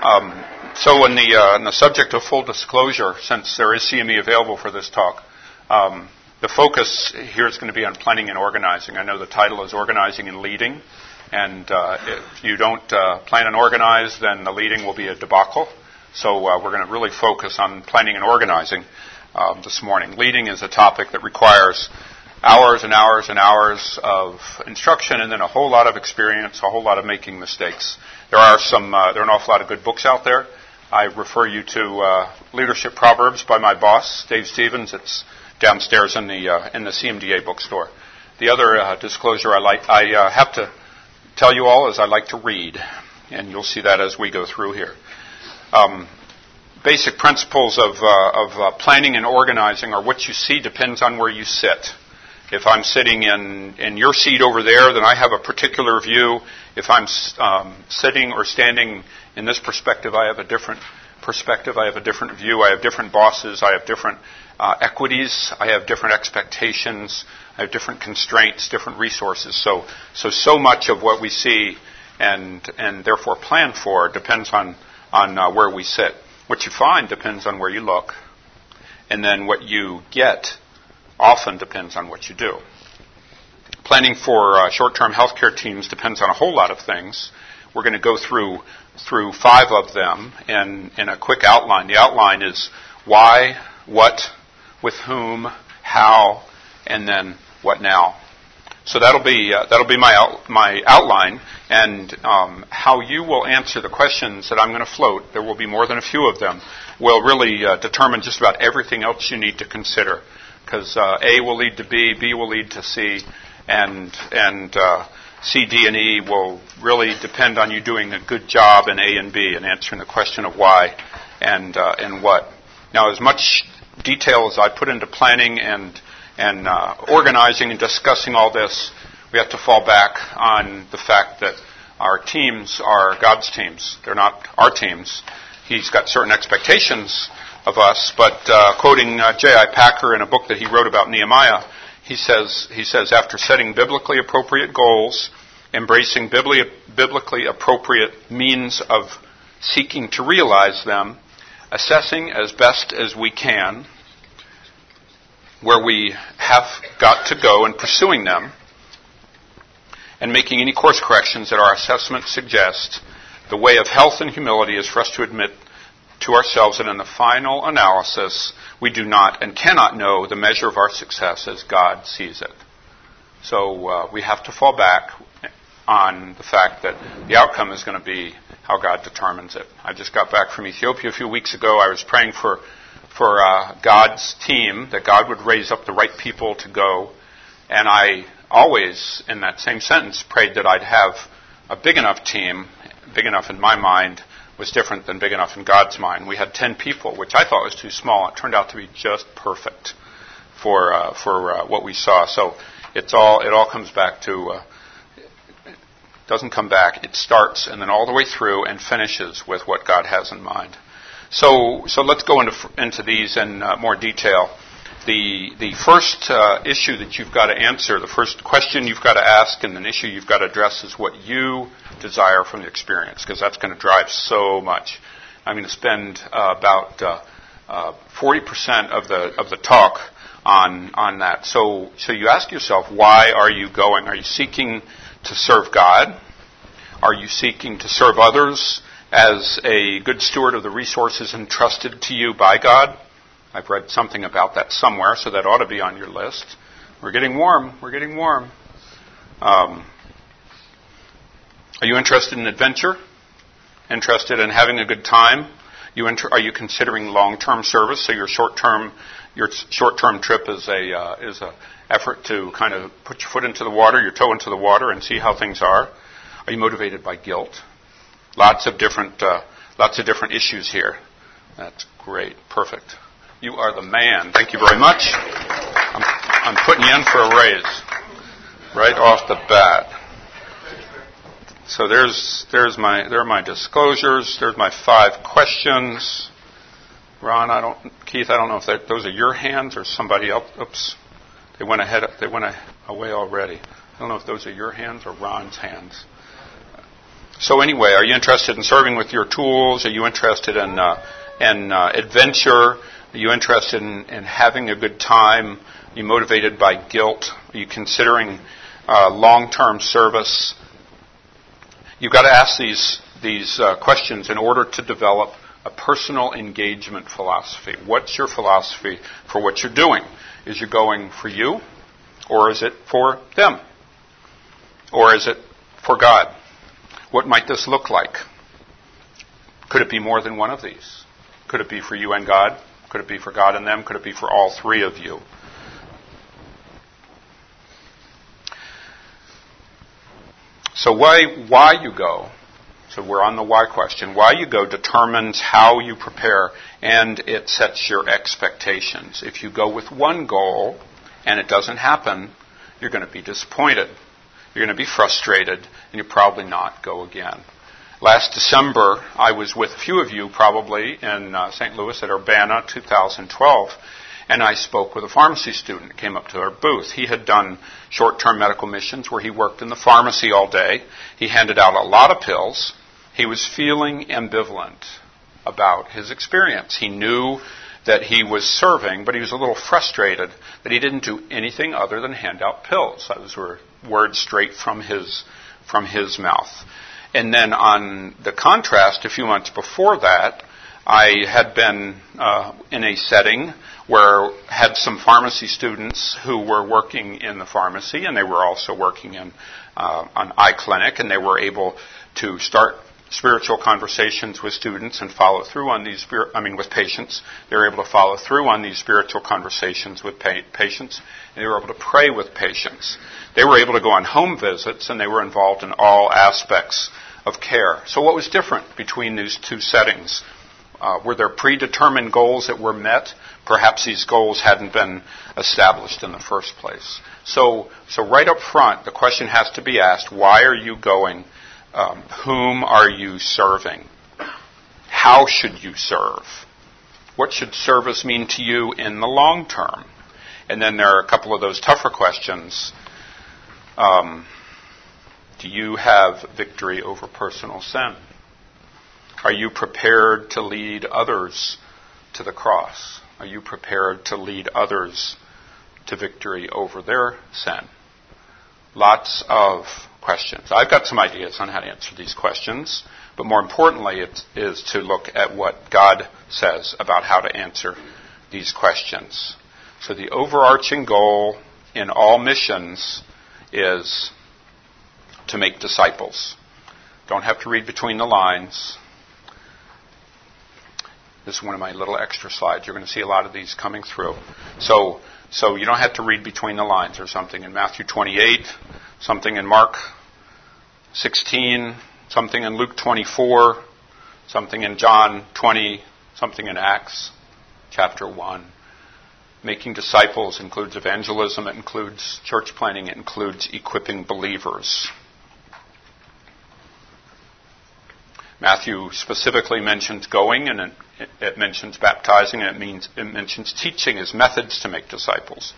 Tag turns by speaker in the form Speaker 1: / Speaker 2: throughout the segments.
Speaker 1: Um, so, in the, uh, in the subject of full disclosure, since there is CME available for this talk, um, the focus here is going to be on planning and organizing. I know the title is Organizing and Leading, and uh, if you don't uh, plan and organize, then the leading will be a debacle. So, uh, we're going to really focus on planning and organizing um, this morning. Leading is a topic that requires hours and hours and hours of instruction and then a whole lot of experience, a whole lot of making mistakes. There are some, uh, there are an awful lot of good books out there. I refer you to uh, Leadership Proverbs by my boss, Dave Stevens. It's downstairs in the uh, in the CMDA bookstore. The other uh, disclosure I like, I uh, have to tell you all is I like to read, and you'll see that as we go through here. Um, basic principles of uh, of planning and organizing are what you see depends on where you sit. If I'm sitting in, in your seat over there, then I have a particular view. If I'm um, sitting or standing in this perspective, I have a different perspective. I have a different view. I have different bosses. I have different uh, equities. I have different expectations. I have different constraints, different resources. So, so, so much of what we see and, and therefore plan for depends on, on uh, where we sit. What you find depends on where you look. And then what you get often depends on what you do. Planning for uh, short-term healthcare teams depends on a whole lot of things. We're going to go through through five of them in, in a quick outline. The outline is why, what, with whom, how, and then what now. So that'll be uh, that'll be my out, my outline, and um, how you will answer the questions that I'm going to float. There will be more than a few of them. Will really uh, determine just about everything else you need to consider because uh, A will lead to B, B will lead to C, and and uh, C, D, and E will really depend on you doing a good job in A and B and answering the question of why and uh, and what. Now, as much detail as I put into planning and and uh, organizing and discussing all this, we have to fall back on the fact that our teams are God's teams. They're not our teams. He's got certain expectations of us. But uh, quoting uh, J.I. Packer in a book that he wrote about Nehemiah, he says, he says, after setting biblically appropriate goals, embracing biblically appropriate means of seeking to realize them, assessing as best as we can where we have got to go and pursuing them, and making any course corrections that our assessment suggests, the way of health and humility is for us to admit to ourselves that in the final analysis, we do not and cannot know the measure of our success as God sees it. So uh, we have to fall back on the fact that the outcome is going to be how God determines it. I just got back from Ethiopia a few weeks ago. I was praying for for uh, God's team that God would raise up the right people to go, and I always, in that same sentence, prayed that I'd have a big enough team, big enough in my mind, was different than big enough in God's mind. We had 10 people, which I thought was too small. It turned out to be just perfect for, uh, for uh, what we saw. So it's all, it all comes back to, uh, doesn't come back, it starts and then all the way through and finishes with what God has in mind. So, so let's go into, into these in uh, more detail the the first uh, issue that you've got to answer, the first question you've got to ask, and an issue you've got to address is what you desire from the experience, because that's going to drive so much. I'm going to spend uh, about uh, uh, 40% of the of the talk on on that. So so you ask yourself, why are you going? Are you seeking to serve God? Are you seeking to serve others as a good steward of the resources entrusted to you by God? I've read something about that somewhere, so that ought to be on your list. We're getting warm. We're getting warm. Um, are you interested in adventure? Interested in having a good time? You inter- are you considering long-term service? So your short-term your short-term trip is a uh, is a effort to kind of put your foot into the water, your toe into the water, and see how things are. Are you motivated by guilt? Lots of different uh, lots of different issues here. That's great. Perfect. You are the man. Thank you very much. I'm, I'm putting you in for a raise right off the bat. So there's there's my there are my disclosures. There's my five questions. Ron, I don't Keith, I don't know if that, those are your hands or somebody else. Oops, they went ahead. They went away already. I don't know if those are your hands or Ron's hands. So anyway, are you interested in serving with your tools? Are you interested in uh, in uh, adventure? Are you interested in, in, having a good time? Are you motivated by guilt? Are you considering uh, long-term service? You've got to ask these these uh, questions in order to develop a personal engagement philosophy. What's your philosophy for what you're doing? Is you going for you, or is it for them, or is it for God? What might this look like? Could it be more than one of these? Could it be for you and God? Could it be for God and them? Could it be for all three of you? So why why you go? So we're on the why question. Why you go determines how you prepare and it sets your expectations. If you go with one goal and it doesn't happen, you're going to be disappointed. You're going to be frustrated and you probably not go again. Last December, I was with a few of you probably in uh, St. Louis at Urbana 2012, and I spoke with a pharmacy student. Came up to our booth. He had done short-term medical missions where he worked in the pharmacy all day. He handed out a lot of pills. He was feeling ambivalent about his experience. He knew that he was serving, but he was a little frustrated that he didn't do anything other than hand out pills. Those were words straight from his from his mouth. And then on the contrast, a few months before that, I had been uh, in a setting where had some pharmacy students who were working in the pharmacy, and they were also working in uh, an eye clinic, and they were able to start spiritual conversations with students and follow through on these I mean with patients. They were able to follow through on these spiritual conversations with pa- patients, and they were able to pray with patients. They were able to go on home visits, and they were involved in all aspects of care. So, what was different between these two settings? Uh, were there predetermined goals that were met? Perhaps these goals hadn't been established in the first place. So, so right up front, the question has to be asked: Why are you going? Um, whom are you serving? How should you serve? What should service mean to you in the long term? And then there are a couple of those tougher questions. Um, do you have victory over personal sin? Are you prepared to lead others to the cross? Are you prepared to lead others to victory over their sin? Lots of questions. I've got some ideas on how to answer these questions, but more importantly, it is to look at what God says about how to answer these questions. So the overarching goal in all missions is to make disciples. Don't have to read between the lines. This is one of my little extra slides. You're going to see a lot of these coming through. So, so you don't have to read between the lines. There's something in Matthew 28, something in Mark 16, something in Luke 24, something in John 20, something in Acts chapter 1. Making disciples includes evangelism, it includes church planting, it includes equipping believers. Matthew specifically mentions going and it, it mentions baptizing and it means it mentions teaching as methods to make disciples.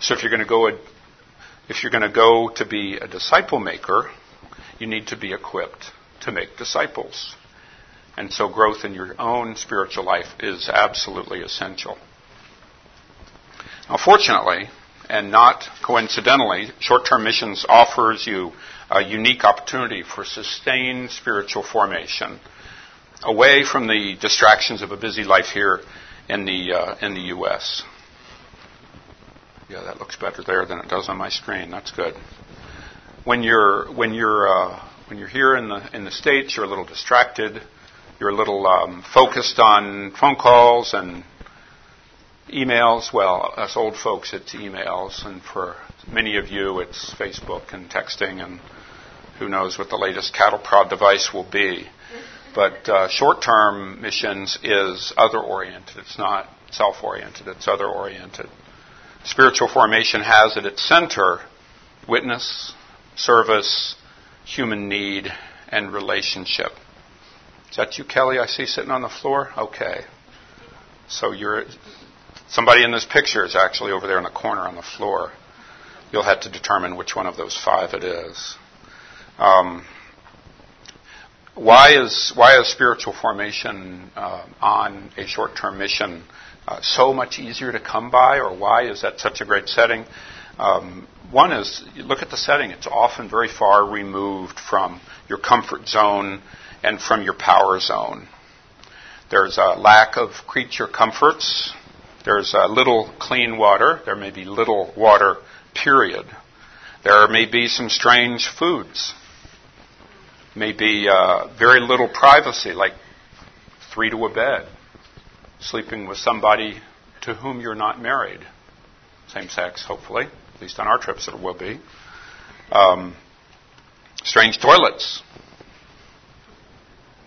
Speaker 1: So if you're going to go if you're going to go to be a disciple maker, you need to be equipped to make disciples. And so growth in your own spiritual life is absolutely essential. Now, fortunately, and not coincidentally, short term missions offers you a unique opportunity for sustained spiritual formation away from the distractions of a busy life here in the, uh, in the U.S. Yeah, that looks better there than it does on my screen. That's good. When you're, when you're, uh, when you're here in the, in the States, you're a little distracted. You're a little um, focused on phone calls and emails. Well, us old folks, it's emails, and for many of you, it's Facebook and texting and who knows what the latest cattle prod device will be. But uh, short term missions is other oriented. It's not self oriented, it's other oriented. Spiritual formation has at its center witness, service, human need, and relationship. Is that you, Kelly? I see sitting on the floor? Okay. So you're somebody in this picture is actually over there in the corner on the floor. You'll have to determine which one of those five it is. Um, why is why is spiritual formation uh, on a short-term mission uh, so much easier to come by, or why is that such a great setting? Um, one is you look at the setting; it's often very far removed from your comfort zone and from your power zone. There's a lack of creature comforts. There's a little clean water. There may be little water, period. There may be some strange foods. May be uh, very little privacy, like three to a bed, sleeping with somebody to whom you're not married. Same sex, hopefully. At least on our trips it will be. Um, strange toilets.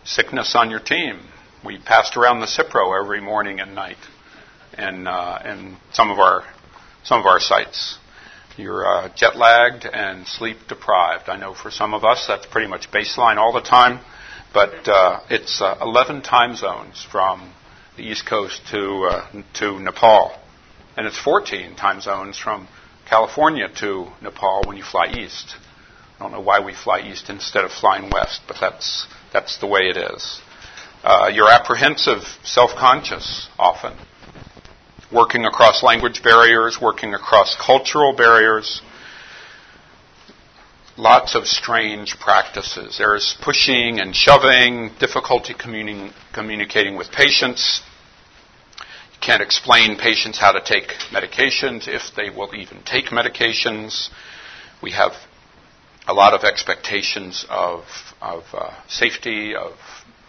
Speaker 1: Sickness on your team we passed around the Cipro every morning and night, and uh, and some of our some of our sites. You're uh, jet lagged and sleep deprived. I know for some of us that's pretty much baseline all the time, but uh, it's uh, 11 time zones from the East Coast to uh, to Nepal, and it's 14 time zones from California to Nepal when you fly east. I don't know why we fly east instead of flying west, but that's that's the way it is. Uh, you're apprehensive, self conscious often. Working across language barriers, working across cultural barriers. Lots of strange practices. There's pushing and shoving, difficulty communi- communicating with patients. You can't explain patients how to take medications, if they will even take medications. We have a lot of expectations of, of uh, safety, of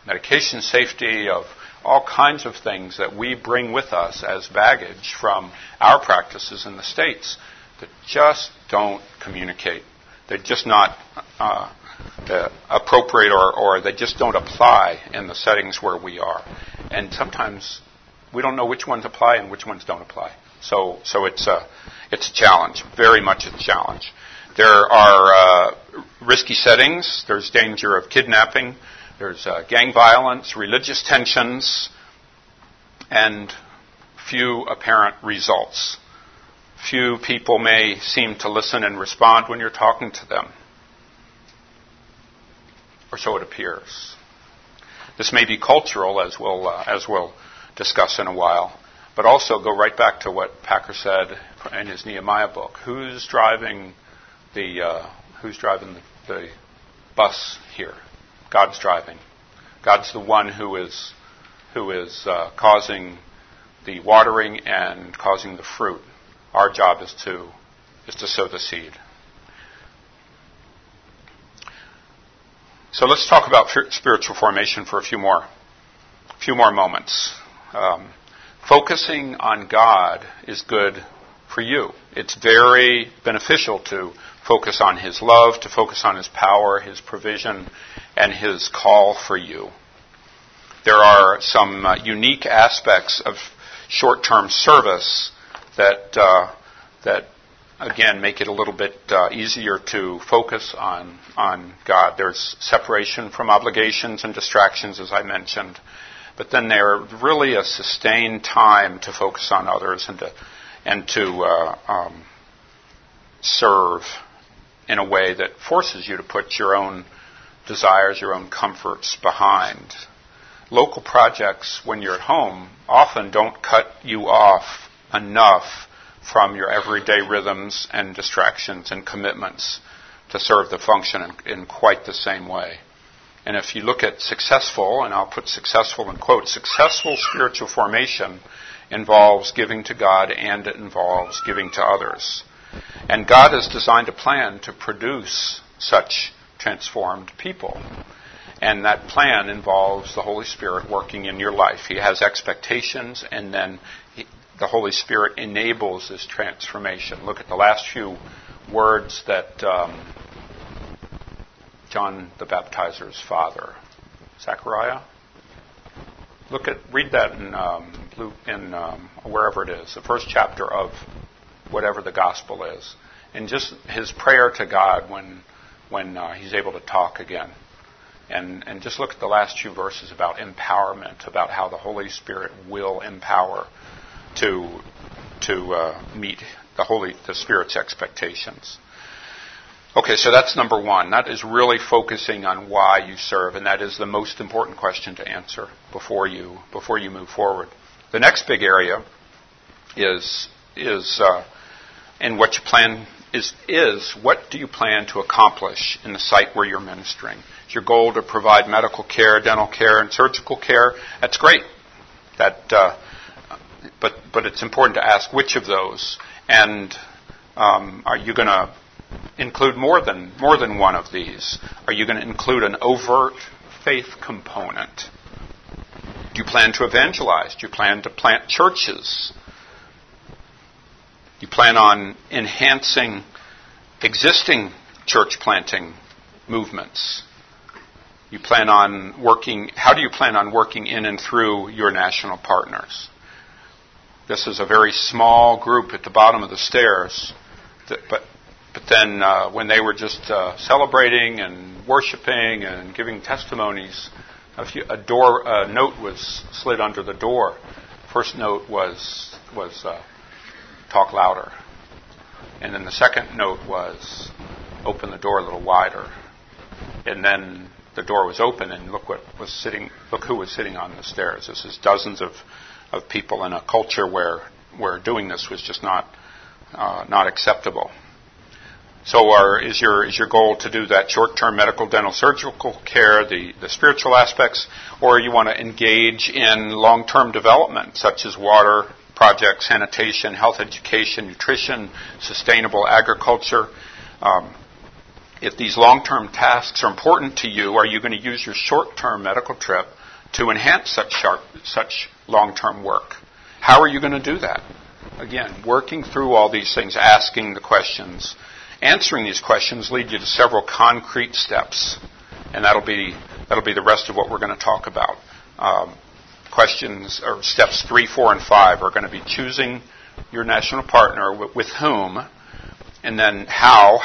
Speaker 1: medication safety, of all kinds of things that we bring with us as baggage from our practices in the States that just don't communicate. They're just not uh, appropriate or, or they just don't apply in the settings where we are. And sometimes we don't know which ones apply and which ones don't apply. So, so it's, a, it's a challenge, very much a challenge. There are uh, risky settings. There's danger of kidnapping. There's uh, gang violence, religious tensions, and few apparent results. Few people may seem to listen and respond when you're talking to them. Or so it appears. This may be cultural, as we'll, uh, as we'll discuss in a while, but also go right back to what Packer said in his Nehemiah book. Who's driving the, uh, who's driving the, the bus here? God's driving. God's the one who is, who is uh, causing the watering and causing the fruit. Our job is to, is to sow the seed. So let's talk about spiritual formation for a few more, few more moments. Um, focusing on God is good for you. It's very beneficial to focus on His love, to focus on His power, His provision, and His call for you. There are some uh, unique aspects of short-term service that uh, that again make it a little bit uh, easier to focus on on God. There's separation from obligations and distractions, as I mentioned, but then there's really a sustained time to focus on others and to and to uh, um, serve in a way that forces you to put your own desires, your own comforts behind. Local projects, when you're at home, often don't cut you off enough from your everyday rhythms and distractions and commitments to serve the function in, in, quite the same way. And if you look at successful, and I'll put successful in quotes, successful spiritual formation involves giving to God and it involves giving to others. And God has designed a plan to produce such transformed people. And that plan involves the Holy Spirit working in your life. He has expectations, and then he, the Holy Spirit enables this transformation. Look at the last few words that um, John the Baptizer's father, Zechariah. Look at read that in um, Luke, in um, wherever it is, the first chapter of whatever the gospel is, and just his prayer to God when when uh, he's able to talk again. And, and just look at the last few verses about empowerment, about how the Holy Spirit will empower to to uh, meet the Holy the Spirit's expectations. Okay, so that's number one. That is really focusing on why you serve, and that is the most important question to answer before you before you move forward. The next big area is is uh, and what you plan is is what do you plan to accomplish in the site where you're ministering? Is your goal to provide medical care, dental care, and surgical care? That's great. That, uh, but but it's important to ask which of those, and um, are you going to include more than more than one of these? Are you going to include an overt faith component? Do you plan to evangelize? Do you plan to plant churches? You plan on enhancing existing church planting movements? You plan on working, how do you plan on working in and through your national partners? This is a very small group at the bottom of the stairs, but but then uh, when they were just uh, celebrating and worshiping and giving testimonies, a, few, a door a note was slid under the door. First note was was uh, talk louder, and then the second note was open the door a little wider, and then the door was open and look what was sitting look who was sitting on the stairs. This is dozens of of people in a culture where where doing this was just not uh, not acceptable. So are, is, your, is your goal to do that short-term medical, dental, surgical care, the, the spiritual aspects, or you want to engage in long-term development, such as water projects, sanitation, health education, nutrition, sustainable agriculture? Um, if these long-term tasks are important to you, are you going to use your short-term medical trip to enhance such, such long-term work? How are you going to do that? Again, working through all these things, asking the questions, Answering these questions lead you to several concrete steps, and that'll be that'll be the rest of what we're going to talk about. Um, questions or steps three, four, and five are going to be choosing your national partner with, whom, and then how.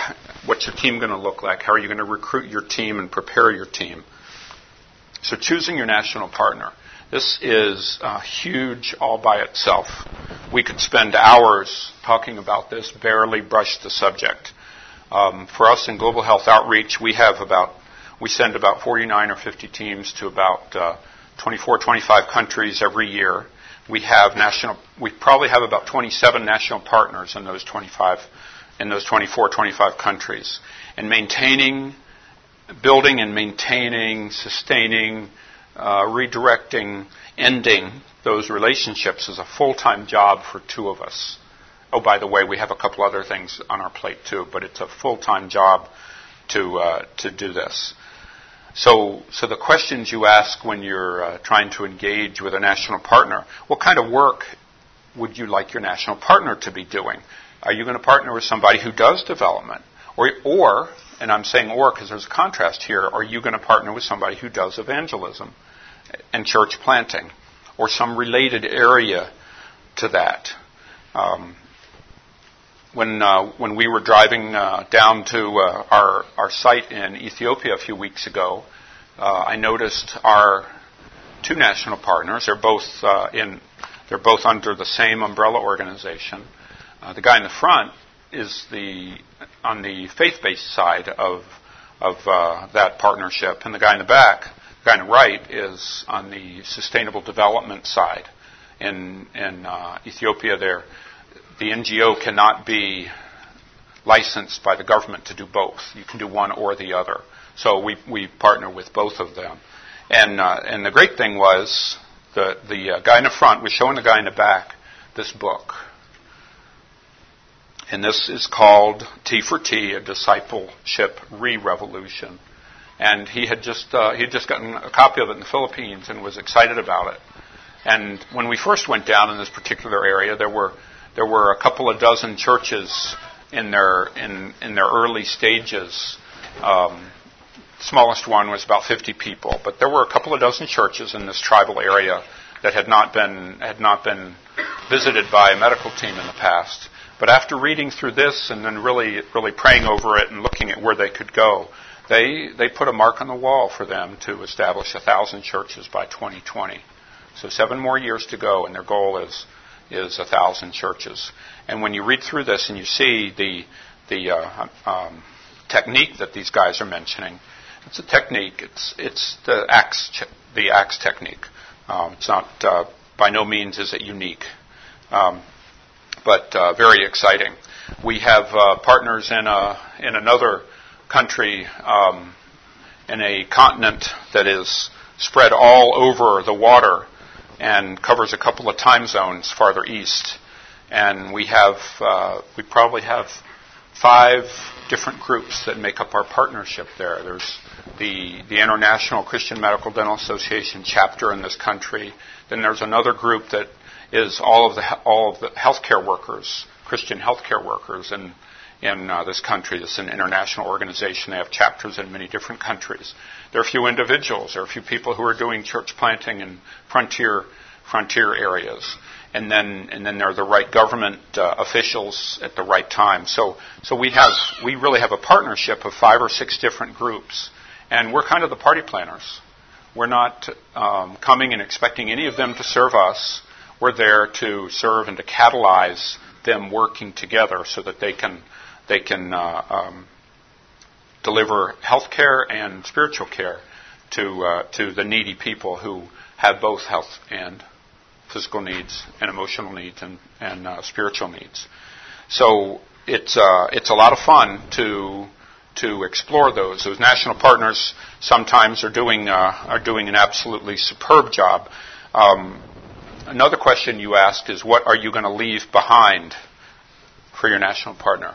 Speaker 1: What's your team going to look like? How are you going to recruit your team and prepare your team? So choosing your national partner. This is uh, huge all by itself. We could spend hours talking about this, barely brush the subject. Um, for us in Global Health Outreach, we have about we send about 49 or 50 teams to about uh, 24, 25 countries every year. We have national. We probably have about 27 national partners in those 25, in those 24, 25 countries, and maintaining, building and maintaining, sustaining, uh, redirecting, ending those relationships is a full-time job for two of us. Oh, by the way, we have a couple other things on our plate too, but it's a full-time job to uh, to do this. So, so the questions you ask when you're uh, trying to engage with a national partner: What kind of work would you like your national partner to be doing? Are you going to partner with somebody who does development, or, or and I'm saying or because there's a contrast here. Are you going to partner with somebody who does evangelism and church planting, or some related area to that? Um, when uh, when we were driving uh, down to uh, our our site in Ethiopia a few weeks ago, uh, I noticed our two national partners. They're both uh, in they're both under the same umbrella organization. Uh, the guy in the front is the on the faith-based side of of that partnership, and the guy in the back, the guy on the right, is on the sustainable development side. In in Ethiopia, they're the NGO cannot be licensed by the government to do both. You can do one or the other. So we, we partner with both of them. And, uh, and the great thing was the, the uh, guy in the front was showing the guy in the back this book. And this is called T4T, a discipleship re-revolution. And he had just uh, he had just gotten a copy of it in the Philippines and was excited about it. And when we first went down in this particular area, there were there were a couple of dozen churches in their in in their early stages. Um, smallest one was about 50 people, but there were a couple of dozen churches in this tribal area that had not been had not been visited by a medical team in the past. But after reading through this and then really really praying over it and looking at where they could go, they they put a mark on the wall for them to establish a thousand churches by 2020. So seven more years to go, and their goal is is a thousand churches. And when you read through this and you see the the uh, um, technique that these guys are mentioning. It's a technique. It's it's the axe the axe technique. Um, it's not uh, by no means is it unique, um, but uh, very exciting. We have uh, partners in a in another country um, in a continent that is spread all over the water and covers a couple of time zones farther east. And we have uh, we probably have five different groups that make up our partnership there. There's the, the International Christian Medical Dental Association chapter in this country. Then there's another group that is all of the, all of the healthcare workers, Christian healthcare workers in, in uh, this country. It's an international organization. They have chapters in many different countries. There are a few individuals. There are a few people who are doing church planting in frontier, frontier areas and then and then there are the right government uh, officials at the right time. So so we have we really have a partnership of five or six different groups, and we're kind of the party planners. We're not um, coming and expecting any of them to serve us. We're there to serve and to catalyze them working together so that they can they can uh, um, deliver health care and spiritual care to uh, to the needy people who have both health and physical needs and emotional needs and, and uh, spiritual needs. So it's uh, it's a lot of fun to to explore those. Those national partners sometimes are doing uh, are doing an absolutely superb job. Um, another question you asked is, what are you going to leave behind for your national partner?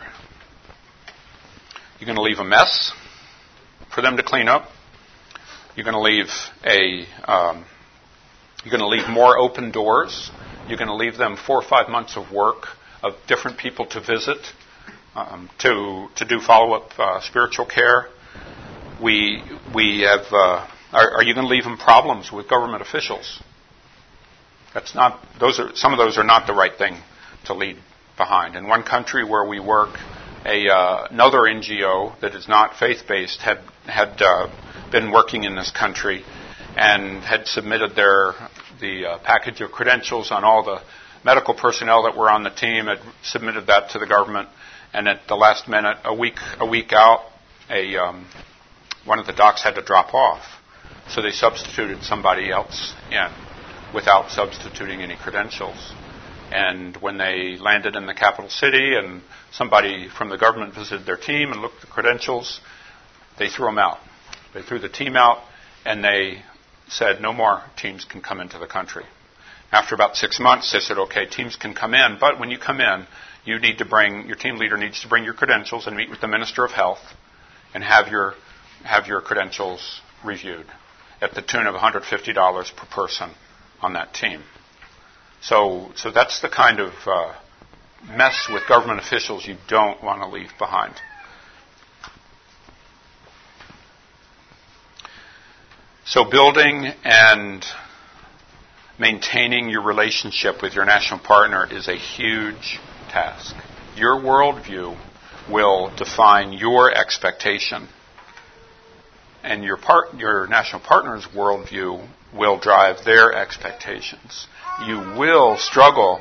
Speaker 1: You're going to leave a mess for them to clean up. You're going to leave a um, you're going to leave more open doors. You're going to leave them four or five months of work of different people to visit, um, to to do follow up uh, spiritual care. We we have. Uh, are, are you going to leave them problems with government officials? That's not. Those are some of those are not the right thing to leave behind. In one country where we work, a uh, another NGO that is not faith based had had uh, been working in this country and had submitted their the uh, package of credentials on all the medical personnel that were on the team. Had submitted that to the government, and at the last minute, a week a week out, a um, one of the docs had to drop off, so they substituted somebody else in without substituting any credentials. And when they landed in the capital city and somebody from the government visited their team and looked at the credentials, they threw them out. They threw the team out and they said no more teams can come into the country. After about six months, they said, okay, teams can come in, but when you come in, you need to bring, your team leader needs to bring your credentials and meet with the Minister of Health and have your, have your credentials reviewed at the tune of $150 per person on that team. So, so that's the kind of uh, mess with government officials you don't want to leave behind. So, building and maintaining your relationship with your national partner is a huge task. Your worldview will define your expectation, and your, part, your national partner's worldview will drive their expectations. You will struggle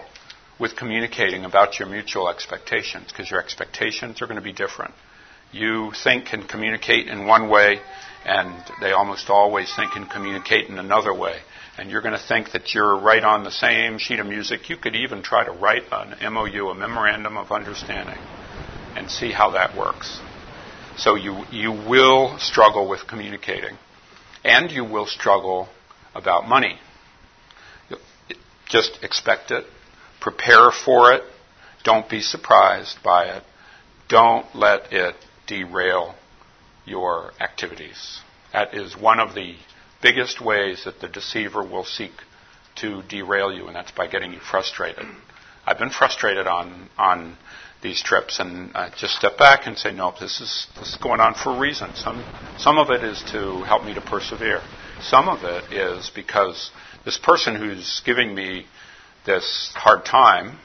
Speaker 1: with communicating about your mutual expectations because your expectations are going to be different. You think and communicate in one way, and they almost always think and communicate in another way. And you're going to think that you're right on the same sheet of music. You could even try to write an MOU, a memorandum of understanding, and see how that works. So you, you will struggle with communicating. And you will struggle about money. Just expect it, prepare for it, don't be surprised by it, don't let it derail your activities. That is one of the biggest ways that the deceiver will seek to derail you, and that's by getting you frustrated. I've been frustrated on on these trips, and I just step back and say, no, this is this is going on for a reason. Some some of it is to help me to persevere. Some of it is because this person who's giving me this hard time,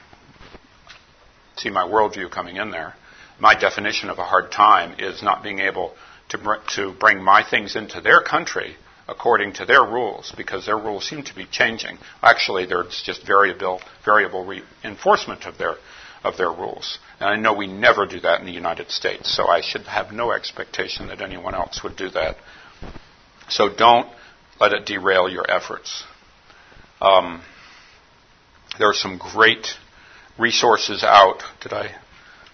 Speaker 1: see my worldview coming in there. My definition of a hard time is not being able to, br- to bring my things into their country according to their rules because their rules seem to be changing. Actually, there's just variable, variable re- enforcement of their, of their rules. And I know we never do that in the United States, so I should have no expectation that anyone else would do that. So don't let it derail your efforts. Um, there are some great resources out. Did I?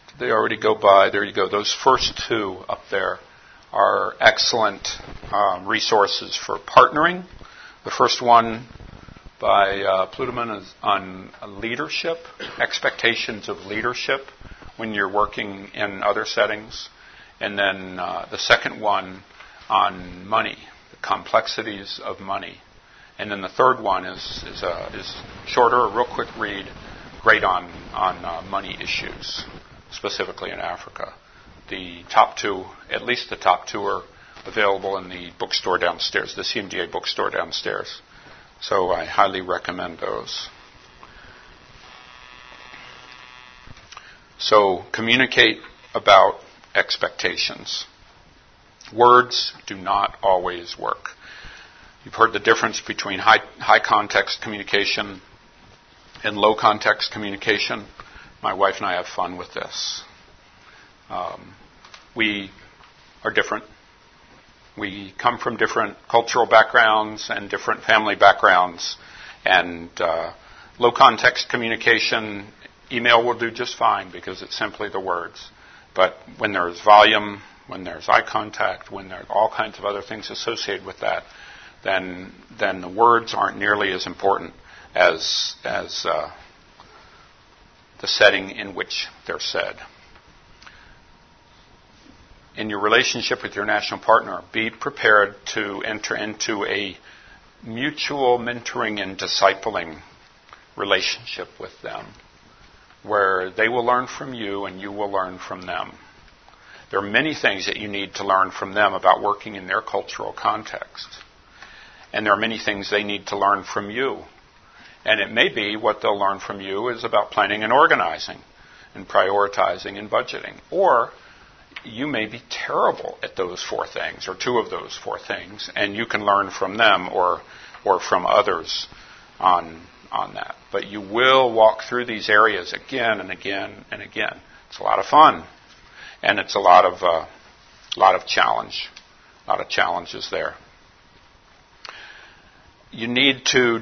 Speaker 1: Did they already go by? There you go. Those first two up there are excellent um, resources for partnering. The first one by uh, is on leadership, expectations of leadership when you're working in other settings. And then uh, the second one on money, the complexities of money. And then the third one is, is, uh, is shorter, a real quick read, great on, on uh, money issues, specifically in Africa. The top two, at least the top two, are available in the bookstore downstairs, the CMDA bookstore downstairs. So I highly recommend those. So communicate about expectations. Words do not always work. You've heard the difference between high, high context communication and low context communication. My wife and I have fun with this. Um, we are different. We come from different cultural backgrounds and different family backgrounds, and uh, low context communication, email will do just fine because it's simply the words. But when there's volume, when there's eye contact, when there are all kinds of other things associated with that, then then the words aren't nearly as important as as uh, the setting in which they're said. In your relationship with your national partner, be prepared to enter into a mutual mentoring and discipling relationship with them, where they will learn from you and you will learn from them. There are many things that you need to learn from them about working in their cultural context. And there are many things they need to learn from you. And it may be what they'll learn from you is about planning and organizing and prioritizing and budgeting. Or you may be terrible at those four things or two of those four things, and you can learn from them or, or from others on, on that. But you will walk through these areas again and again and again. It's a lot of fun, and it's a lot of, uh, lot of challenge, a lot of challenges there you need to,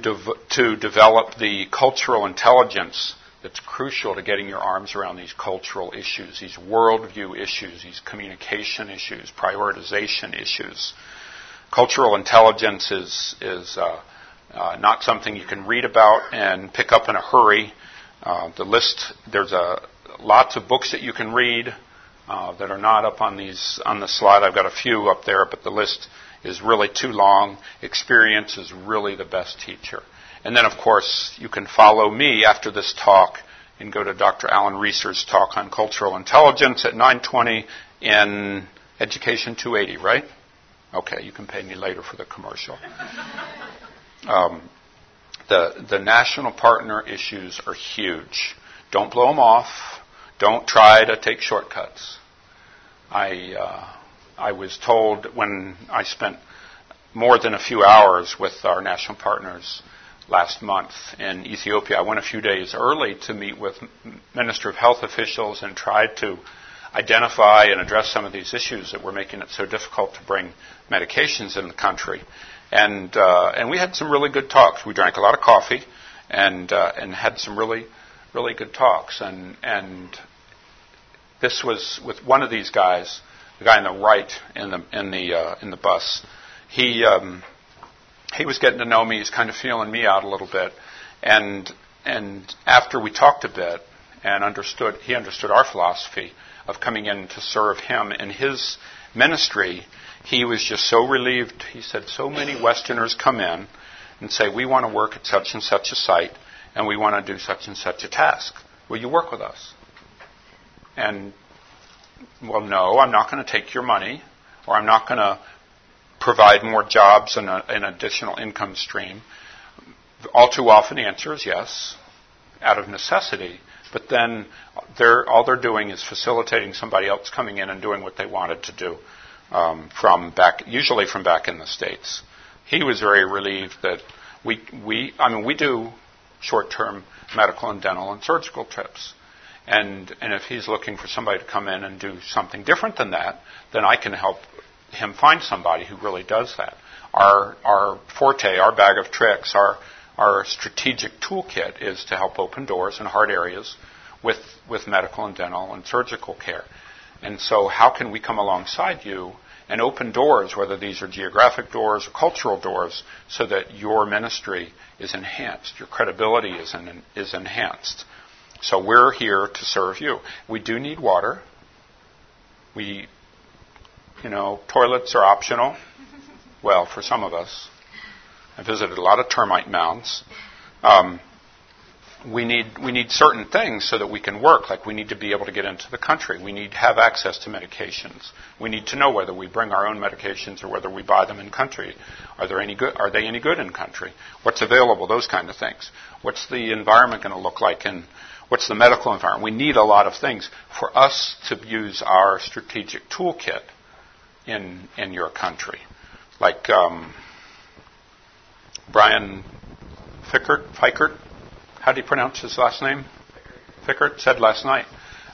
Speaker 1: to develop the cultural intelligence that's crucial to getting your arms around these cultural issues, these worldview issues, these communication issues, prioritization issues. Cultural intelligence is, is uh, uh, not something you can read about and pick up in a hurry. Uh, the list, there's lots of books that you can read uh, that are not up on these on the slide. I've got a few up there, but the list is really too long. Experience is really the best teacher. And then, of course, you can follow me after this talk and go to Dr. Alan Reeser's talk on cultural intelligence at 9:20 in Education 280, right? Okay, you can pay me later for the commercial. Um, the the national partner issues are huge. Don't blow them off. Don't try to take shortcuts. I uh, I was told when I spent more than a few hours with our national partners last month in Ethiopia. I went a few days early to meet with Minister of Health officials and tried to identify and address some of these issues that were making it so difficult to bring medications in the country. And uh, and we had some really good talks. We drank a lot of coffee, and uh, and had some really really good talks. And and this was with one of these guys the guy on the right in the in the uh, in the bus, he um, he was getting to know me. He's kind of feeling me out a little bit, and and after we talked a bit and understood, he understood our philosophy of coming in to serve him in his ministry. He was just so relieved. He said, so many Westerners come in and say, we want to work at such and such a site, and we want to do such and such a task. Will you work with us? And well, no, I'm not going to take your money, or I'm not going to provide more jobs and an additional income stream. All too often, the answer is yes, out of necessity. But then they're, all they're doing is facilitating somebody else coming in and doing what they wanted to do um, from back, usually from back in the states. He was very relieved that we, we, I mean, we do short-term medical and dental and surgical trips. And, and if he's looking for somebody to come in and do something different than that, then I can help him find somebody who really does that. Our, our forte, our bag of tricks, our, our strategic toolkit is to help open doors in hard areas with, with medical and dental and surgical care. And so, how can we come alongside you and open doors, whether these are geographic doors or cultural doors, so that your ministry is enhanced, your credibility is, is enhanced? So, we're here to serve you. We do need water. We, you know, toilets are optional. Well, for some of us. I visited a lot of termite mounds. Um, we need we need certain things so that we can work. Like we need to be able to get into the country. We need to have access to medications. We need to know whether we bring our own medications or whether we buy them in country. Are there any good? Are they any good in country? What's available? Those kind of things. What's the environment going to look like? And what's the medical environment? We need a lot of things for us to use our strategic toolkit in in your country. Like um, Brian Fikkert, how do you pronounce his last name? Fikkert said last night.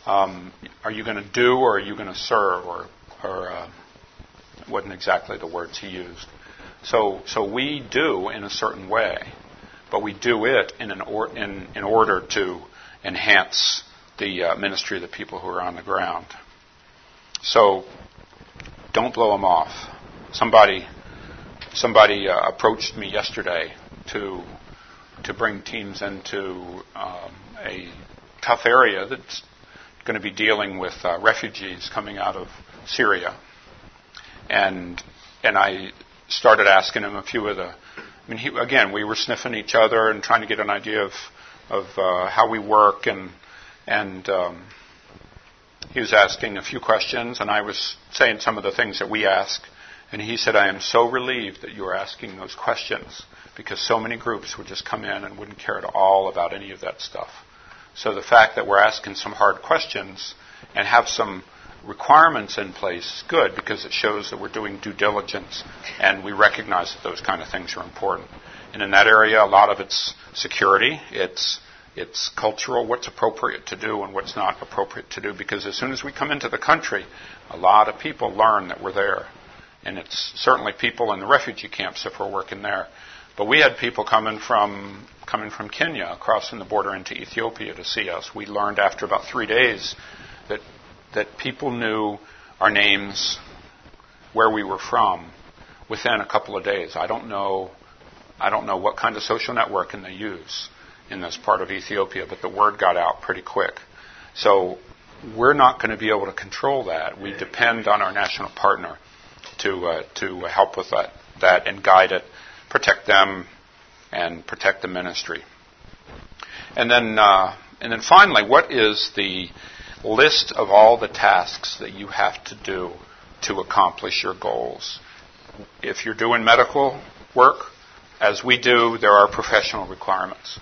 Speaker 1: Um, are you going to do or are you going to serve? Or, or uh, wasn't exactly the words he used. So, so we do in a certain way, but we do it in, an or, in, in order to enhance the uh, ministry of the people who are on the ground. So, don't blow them off. Somebody, somebody uh, approached me yesterday to to bring teams into um, a tough area that's going to be dealing with uh, refugees coming out of Syria. And and I started asking him a few of the. I mean, he, again, we were sniffing each other and trying to get an idea of of uh, how we work, and and um, he was asking a few questions, and I was saying some of the things that we ask. And he said, I am so relieved that you are asking those questions because so many groups would just come in and wouldn't care at all about any of that stuff. So the fact that we're asking some hard questions and have some requirements in place is good because it shows that we're doing due diligence and we recognize that those kind of things are important. And in that area, a lot of it's security, it's it's cultural, what's appropriate to do and what's not appropriate to do. Because as soon as we come into the country, a lot of people learn that we're there. And it's certainly people in the refugee camps if we're working there. But we had people coming from coming from Kenya, crossing the border into Ethiopia to see us. We learned after about three days that that people knew our names, where we were from, within a couple of days. I don't know I don't know what kind of social networking they use in this part of Ethiopia, but the word got out pretty quick. So we're not going to be able to control that. We depend on our national partner to uh, to help with that, that and guide it protect them and protect the ministry. And then, uh, and then finally, what is the list of all the tasks that you have to do to accomplish your goals? If you're doing medical work, as we do, there are professional requirements.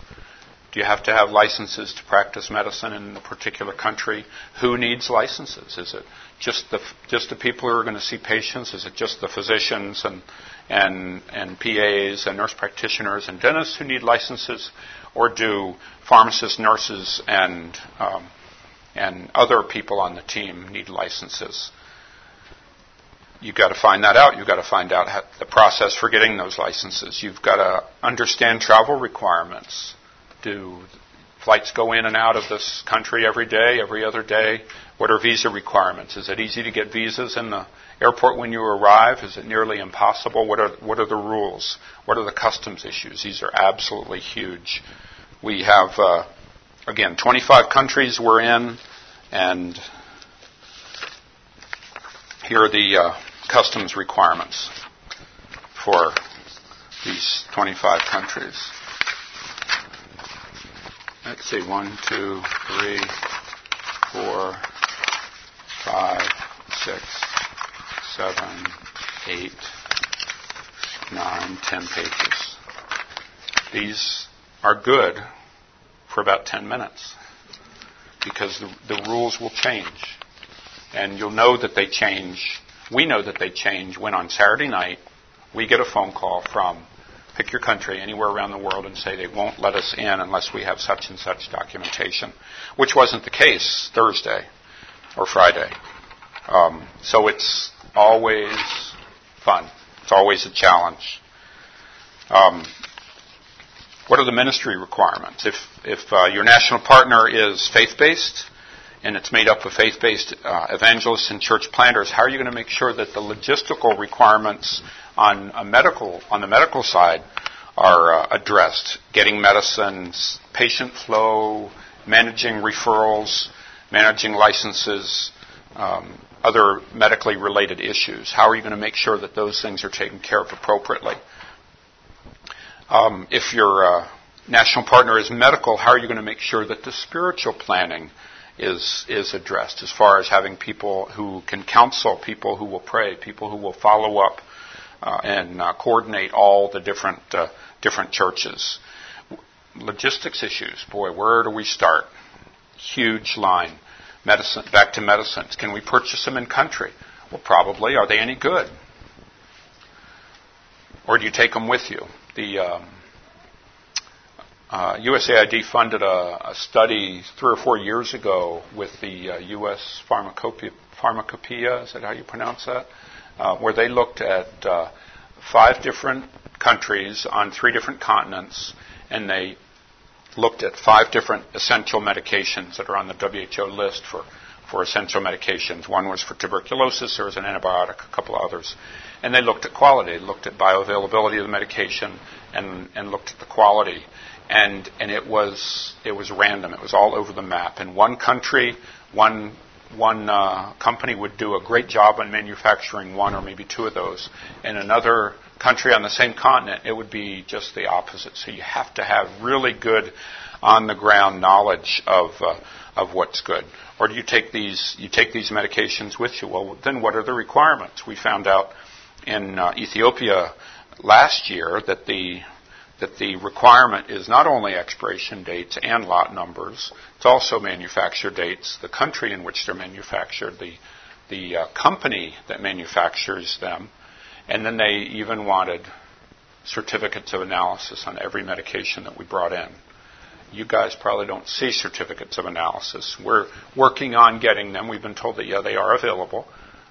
Speaker 1: Do you have to have licenses to practice medicine in a particular country? Who needs licenses? Is it just the just the people who are going to see patients? Is it just the physicians and and and PAs and nurse practitioners and dentists who need licenses, or do pharmacists, nurses, and um, and other people on the team need licenses? You've got to find that out. You've got to find out how, the process for getting those licenses. You've got to understand travel requirements. Do flights go in and out of this country every day, every other day? What are visa requirements? Is it easy to get visas in the airport when you arrive? Is it nearly impossible? What are, what are the rules? What are the customs issues? These are absolutely huge. We have, uh, again, 25 countries we're in, and here are the uh, customs requirements for these 25 countries. Let's see, one, two, three, four, five, six, seven, eight, nine, ten pages. These are good for about 10 minutes because the, the, rules will change. And you'll know that they change. We know that they change when on Saturday night we get a phone call from pick your country, anywhere around the world, and say they won't let us in unless we have such and such documentation, which wasn't the case Thursday or Friday. Um, so it's always fun. It's always a challenge. Um, what are the ministry requirements? If, if uh, your national partner is faith based and it's made up of faith based uh, evangelists and church planters, how are you going to make sure that the logistical requirements on, medical, on the medical side are uh, addressed? Getting medicines, patient flow, managing referrals, managing licenses, um, other medically related issues. How are you going to make sure that those things are taken care of appropriately? Um, if your uh, national partner is medical, how are you going to make sure that the spiritual planning is is addressed as far as having people who can counsel, people who will pray, people who will follow up uh, and uh, coordinate all the different uh, different churches. Logistics issues, boy, where do we start? Huge line. Medicine, back to medicines. Can we purchase them in country? Well, probably. Are they any good? Or do you take them with you? the um, uh, USAID funded a, a, study three or four years ago with the uh, U.S. Pharmacopoeia, Pharmacopoeia, is that how you pronounce that? Uh, where they looked at uh, five different countries on three different continents, and they looked at five different essential medications that are on the WHO list for, for essential medications. One was for tuberculosis, there was an antibiotic, a couple others. And they looked at quality, they looked at bioavailability of the medication, and, and looked at the quality. And, and it, was, it was random, it was all over the map. In one country, one, one uh, company would do a great job on manufacturing one or maybe two of those. In another country on the same continent, it would be just the opposite. So you have to have really good on the ground knowledge of, uh, of what's good. Or do you take these you take these medications with you? Well, then what are the requirements? We found out in uh, Ethiopia last year that the that the requirement is not only expiration dates and lot numbers, it's also manufacture dates, the country in which they're manufactured, the the uh, company that manufactures them, and then they even wanted certificates of analysis on every medication that we brought in. You guys probably don't see certificates of analysis. We're working on getting them. We've been told that yeah, they are available.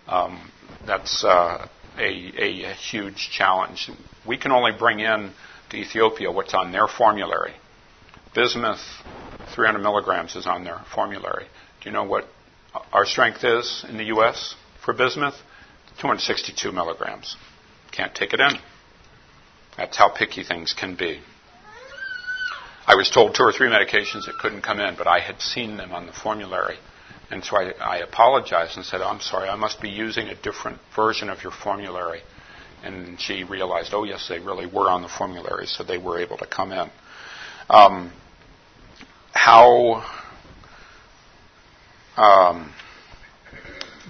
Speaker 1: Um, that's uh, a, a huge challenge. We can only bring in to Ethiopia what's on their formulary. Bismuth, 300 milligrams is on their formulary. Do you know what our strength is in the U.S. for bismuth? 262 milligrams. Can't take it in. That's how picky things can be. I was told two or three medications that couldn't come in, but I had seen them on the formulary. And so I, I apologized and said, oh, I'm sorry, I must be using a different version of your formulary. And she realized, oh, yes, they really were on the formulary, so they were able to come in. Um, how, um,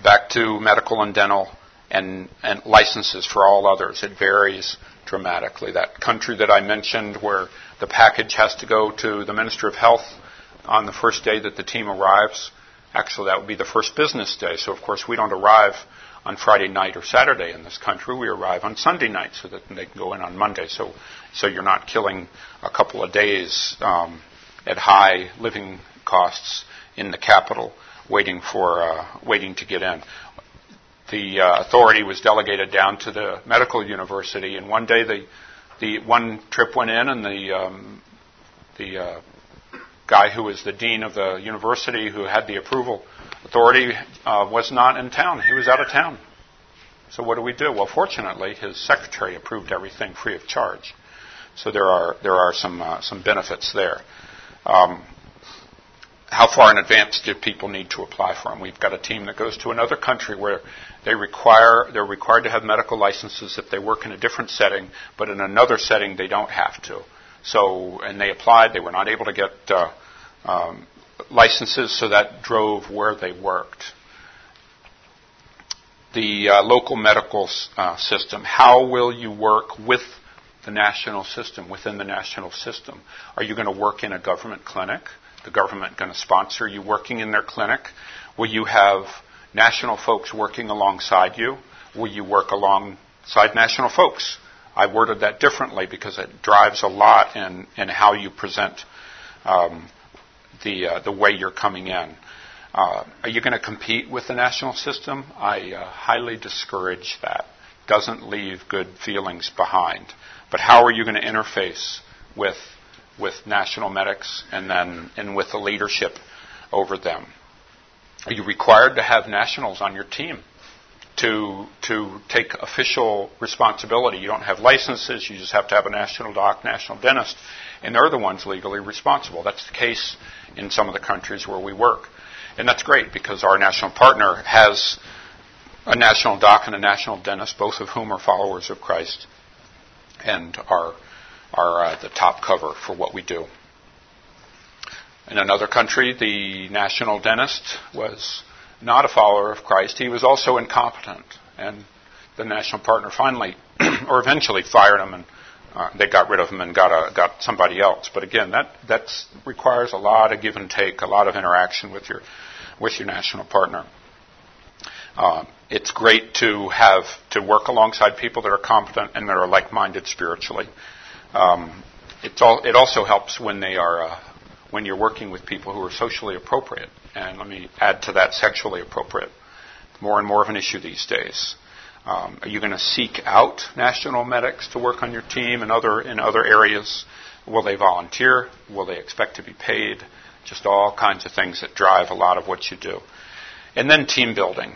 Speaker 1: back to medical and dental and, and licenses for all others, it varies dramatically. That country that I mentioned where the package has to go to the Minister of Health on the first day that the team arrives, Actually, that would be the first business day. So, of course, we don't arrive on Friday night or Saturday in this country. We arrive on Sunday night so that they can go in on Monday. So, so you're not killing a couple of days um, at high living costs in the capital, waiting for uh, waiting to get in. The uh, authority was delegated down to the medical university, and one day the the one trip went in, and the um, the uh, guy who was the dean of the university who had the approval authority uh, was not in town. He was out of town. So what do we do? Well, fortunately, his secretary approved everything free of charge. So there are there are some uh, some benefits there. Um, how far in advance do people need to apply for them? We've got a team that goes to another country where they require they're required to have medical licenses if they work in a different setting, but in another setting they don't have to. So, and they applied. They were not able to get uh, um, licenses, so that drove where they worked. The uh, local medical uh, system. How will you work with the national system, within the national system? Are you going to work in a government clinic? The government going to sponsor you working in their clinic? Will you have national folks working alongside you? Will you work alongside national folks? I worded that differently because it drives a lot in, in how you present um, the, uh, the way you're coming in. Uh, are you going to compete with the national system? I uh, highly discourage that. Doesn't leave good feelings behind. But how are you going to interface with with national medics and then and with the leadership over them? Are you required to have nationals on your team to to take official responsibility? You don't have licenses. You just have to have a national doc, national dentist, and they're the ones legally responsible. That's the case in some of the countries where we work. And that's great because our national partner has a national doc and a national dentist, both of whom are followers of Christ and are, are uh, the top cover for what we do. In another country, the national dentist was not a follower of Christ. He was also incompetent. And the national partner finally, or eventually, fired him and uh, they got rid of him and got a, got somebody else. But again, that that requires a lot of give and take, a lot of interaction with your with your national partner. Uh, it's great to have to work alongside people that are competent and that are like-minded spiritually. Um, all, it also helps when they are uh, when you're working with people who are socially appropriate, and let me add to that sexually appropriate. More and more of an issue these days. Um, are you going to seek out national medics to work on your team in other in other areas? Will they volunteer? Will they expect to be paid? Just all kinds of things that drive a lot of what you do. And then team building.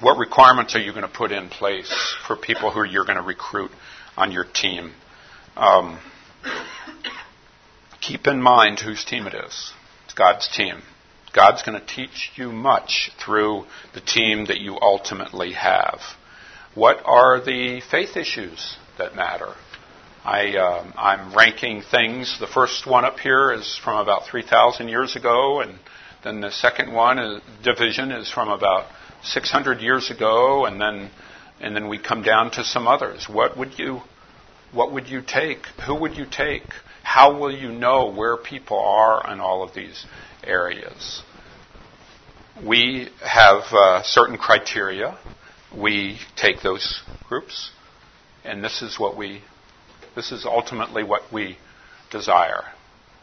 Speaker 1: What requirements are you going to put in place for people who you're going to recruit on your team? Um, keep in mind whose team it is. It's God's team. God's going to teach you much through the team that you ultimately have. What are the faith issues that matter? I, um, I'm ranking things. The first one up here is from about 3,000 years ago, and then the second one, is, division, is from about 600 years ago, and then and then we come down to some others. What would you what would you take? Who would you take? How will you know where people are in all of these areas? We have uh, certain criteria. We take those groups, and this is what we this is ultimately what we desire.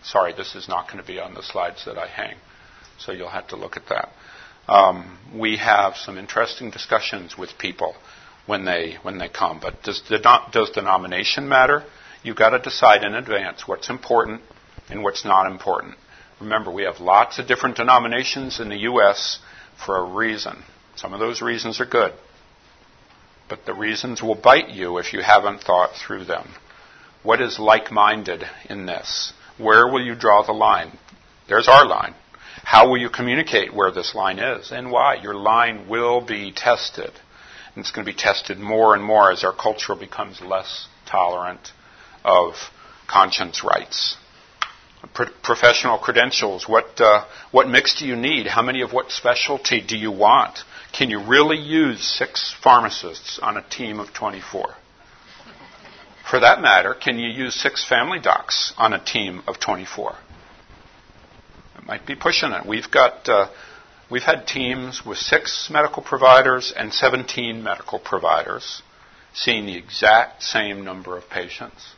Speaker 1: Sorry, this is not going to be on the slides that I hang, so you'll have to look at that. Um, we have some interesting discussions with people when they when they come. But does does denomination matter? You've got to decide in advance what's important and what's not important. Remember, we have lots of different denominations in the U.S. for a reason. Some of those reasons are good, but the reasons will bite you if you haven't thought through them. What is like minded in this? Where will you draw the line? There's our line. How will you communicate where this line is and why? Your line will be tested. And it's going to be tested more and more as our culture becomes less tolerant of conscience rights. Pro- professional credentials. What, uh, what mix do you need? How many of what specialty do you want? Can you really use six pharmacists on a team of 24? For that matter, can you use six family docs on a team of 24? It might be pushing it. We've got uh, we've had teams with six medical providers and 17 medical providers seeing the exact same number of patients.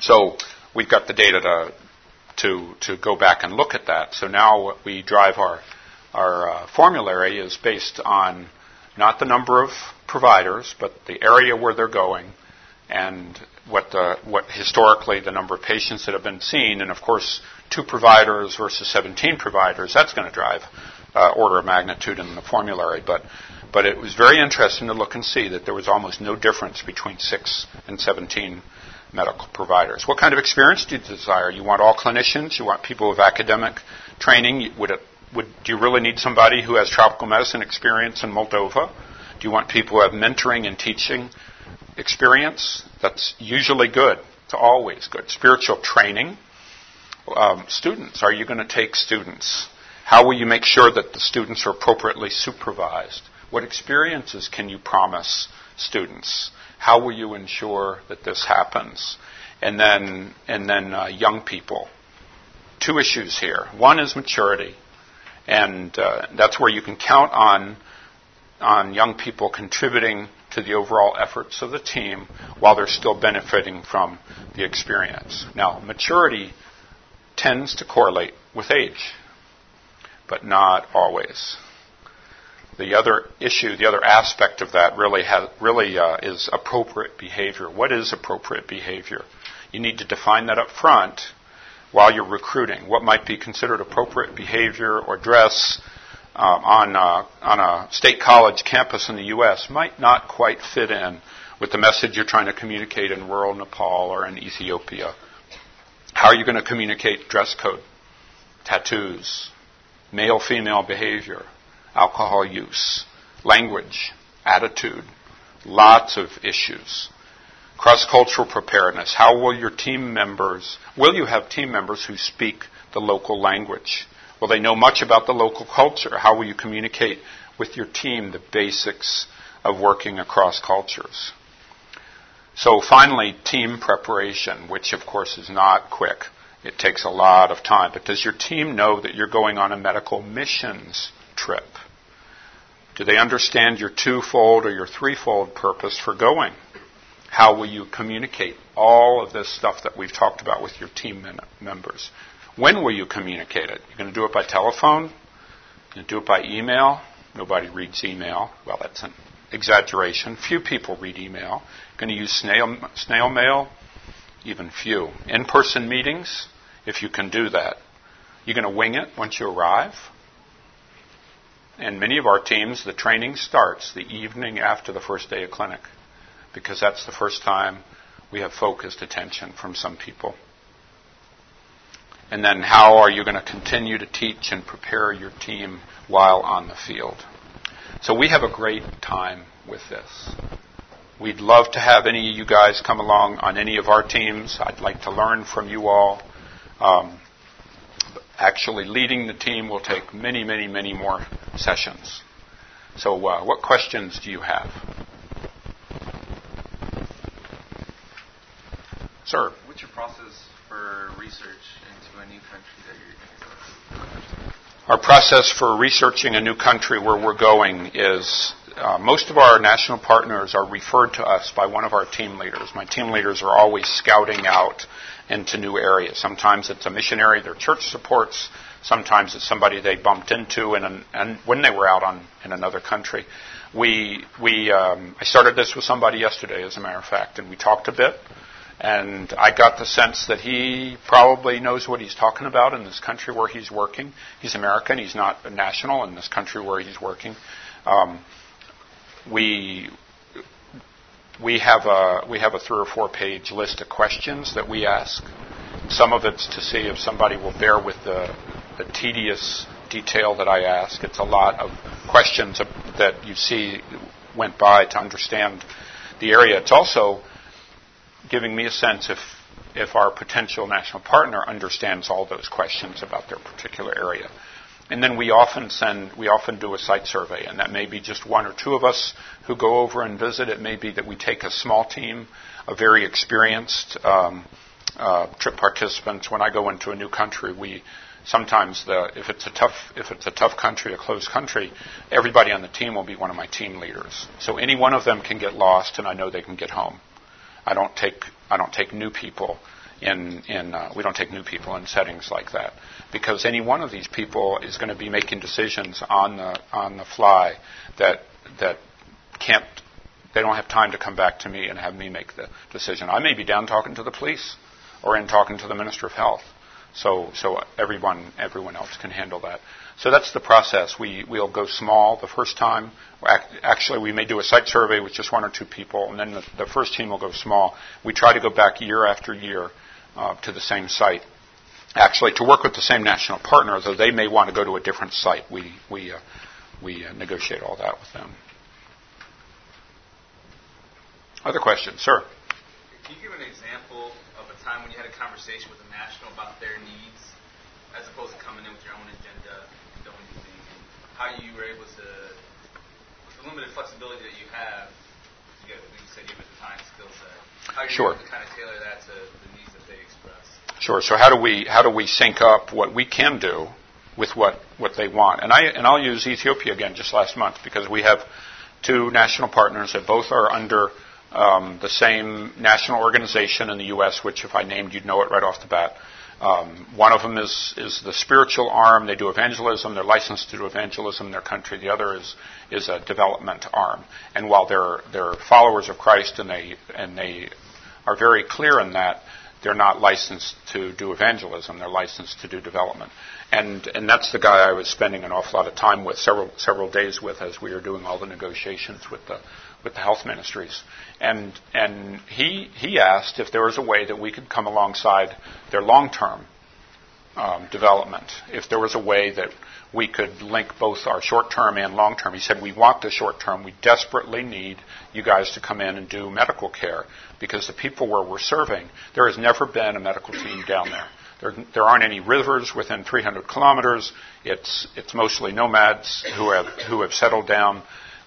Speaker 1: So we've got the data to to to go back and look at that. So now what we drive our our uh, formulary is based on not the number of providers, but the area where they're going, and what the what historically the number of patients that have been seen, and of course two providers versus 17 providers. That's going to drive uh, order of magnitude in the formulary, but. But it was very interesting to look and see that there was almost no difference between 6 and 17 medical providers. What kind of experience do you desire? You want all clinicians? You want people with academic training? Would it, would, do you really need somebody who has tropical medicine experience in Moldova? Do you want people who have mentoring and teaching experience, that's usually good. It's always good. Spiritual training. Um, students, are you going to take students? How will you make sure that the students are appropriately supervised? What experiences can you promise students? How will you ensure that this happens? And then, and then uh, young people. Two issues here. One is maturity, and uh, that's where you can count on on young people contributing to to the overall efforts of the team while they're still benefiting from the experience. Now, maturity tends to correlate with age, but not always. The other issue, the other aspect of that really, has, really uh, is appropriate behavior. What is appropriate behavior? You need to define that up front while you're recruiting. What might be considered appropriate behavior or dress um, on, uh, on a state college campus in the U.S. might not quite fit in with the message you're trying to communicate in rural Nepal or in Ethiopia. How are you going to communicate dress code, tattoos, male female behavior, alcohol use, language, attitude, lots of issues. Cross cultural preparedness. How will your team members, will you have team members who speak the local language? Will they know much about the local culture? How will you communicate with your team the basics of working across cultures? So finally, team preparation, which of course is not quick. It takes a lot of time. But does your team know that you're going on a medical missions trip? Do they understand your twofold or your threefold purpose for going? How will you communicate all of this stuff that we've talked about with your team members? When will you communicate it? You're going to do it by telephone? You're going to do it by email? Nobody reads email. Well, that's an exaggeration. Few people read email. You're going to use snail, snail mail? Even few. In person meetings? If you can do that. You're going to wing it once you arrive? And many of our teams, the training starts the evening after the first day of clinic because that's the first time we have focused attention from some people. And then how are you going to continue to teach and prepare your team while on the field? So we have a great time with this. We'd love to have any of you guys come along on any of our teams. I'd like to learn from you all. Um, actually, leading the team will take many, many, many more sessions. So, uh, what questions do you have? Sir.
Speaker 2: What's your process for research into a new country that you're going to go to?
Speaker 1: Our process for researching a new country where we're going is uh, most of our national partners are referred to us by one of our team leaders. My team leaders are always scouting out into new areas. Sometimes it's a missionary their church supports. Sometimes it's somebody they bumped into in an, and when they were out on in another country. We we um, I started this with somebody yesterday, as a matter of fact, and we talked a bit. And I got the sense that he probably knows what he's talking about in this country where he's working. He's American. He's not a national in this country where he's working. Um, we we have a we have a three or four page list of questions that we ask. Some of it's to see if somebody will bear with the, the tedious detail that I ask. It's a lot of questions that you see went by to understand the area. It's also giving me a sense if if our potential national partner understands all those questions about their particular area. And then we often send, we often do a site survey, and that may be just one or two of us who go over and visit. It may be that we take a small team of very experienced um, uh, trip participants. When I go into a new country, we sometimes the, if it's a tough if it's a tough country, a closed country, everybody on the team will be one of my team leaders. So any one of them can get lost, and I know they can get home. I don't take I don't take new people in in uh, we don't take new people in settings like that because any one of these people is going to be making decisions on the on the fly that that can't they don't have time to come back to me and have me make the decision. I may be down talking to the police or in talking to the minister of health. So so everyone everyone else can handle that. So that's the process. We, we'll go small the first time. Actually, we may do a site survey with just one or two people, and then the, the first team will go small. We try to go back year after year uh, to the same site. Actually, to work with the same national partner, though they may want to go to a different site, we, we, uh, we uh, negotiate all that with them. Other questions, sir?
Speaker 2: Can you give an example of a time when you had a conversation with a national about their needs, as opposed to coming in with your own agenda? doing things, and how you were able to, with the limited flexibility that you have, you, get, you said you have a time skill set, how you
Speaker 1: sure.
Speaker 2: able to kind of tailor that to the needs express.
Speaker 1: Sure. So how do we how do we sync up what we can do with what, what they want? And I and I'll use Ethiopia again just last month because we have two national partners that both are under um, the same national organization in the U.S., which if I named, you'd know it right off the bat. Um, one of them is, is the spiritual arm. They do evangelism. They're licensed to do evangelism in their country. The other is, is a development arm. And while they're, they're followers of Christ and they, and they are very clear in that, they're not licensed to do evangelism. They're licensed to do development. And, and that's the guy I was spending an awful lot of time with, several, several days with as we were doing all the negotiations with the, with the health ministries. And, and he, he asked if there was a way that we could come alongside their long term um, development, if there was a way that we could link both our short term and long term. He said, We want the short term. We desperately need you guys to come in and do medical care because the people where we're serving, there has never been a medical team down there. There, there aren't any rivers within 300 kilometers. It's, it's mostly nomads who have, who have settled down.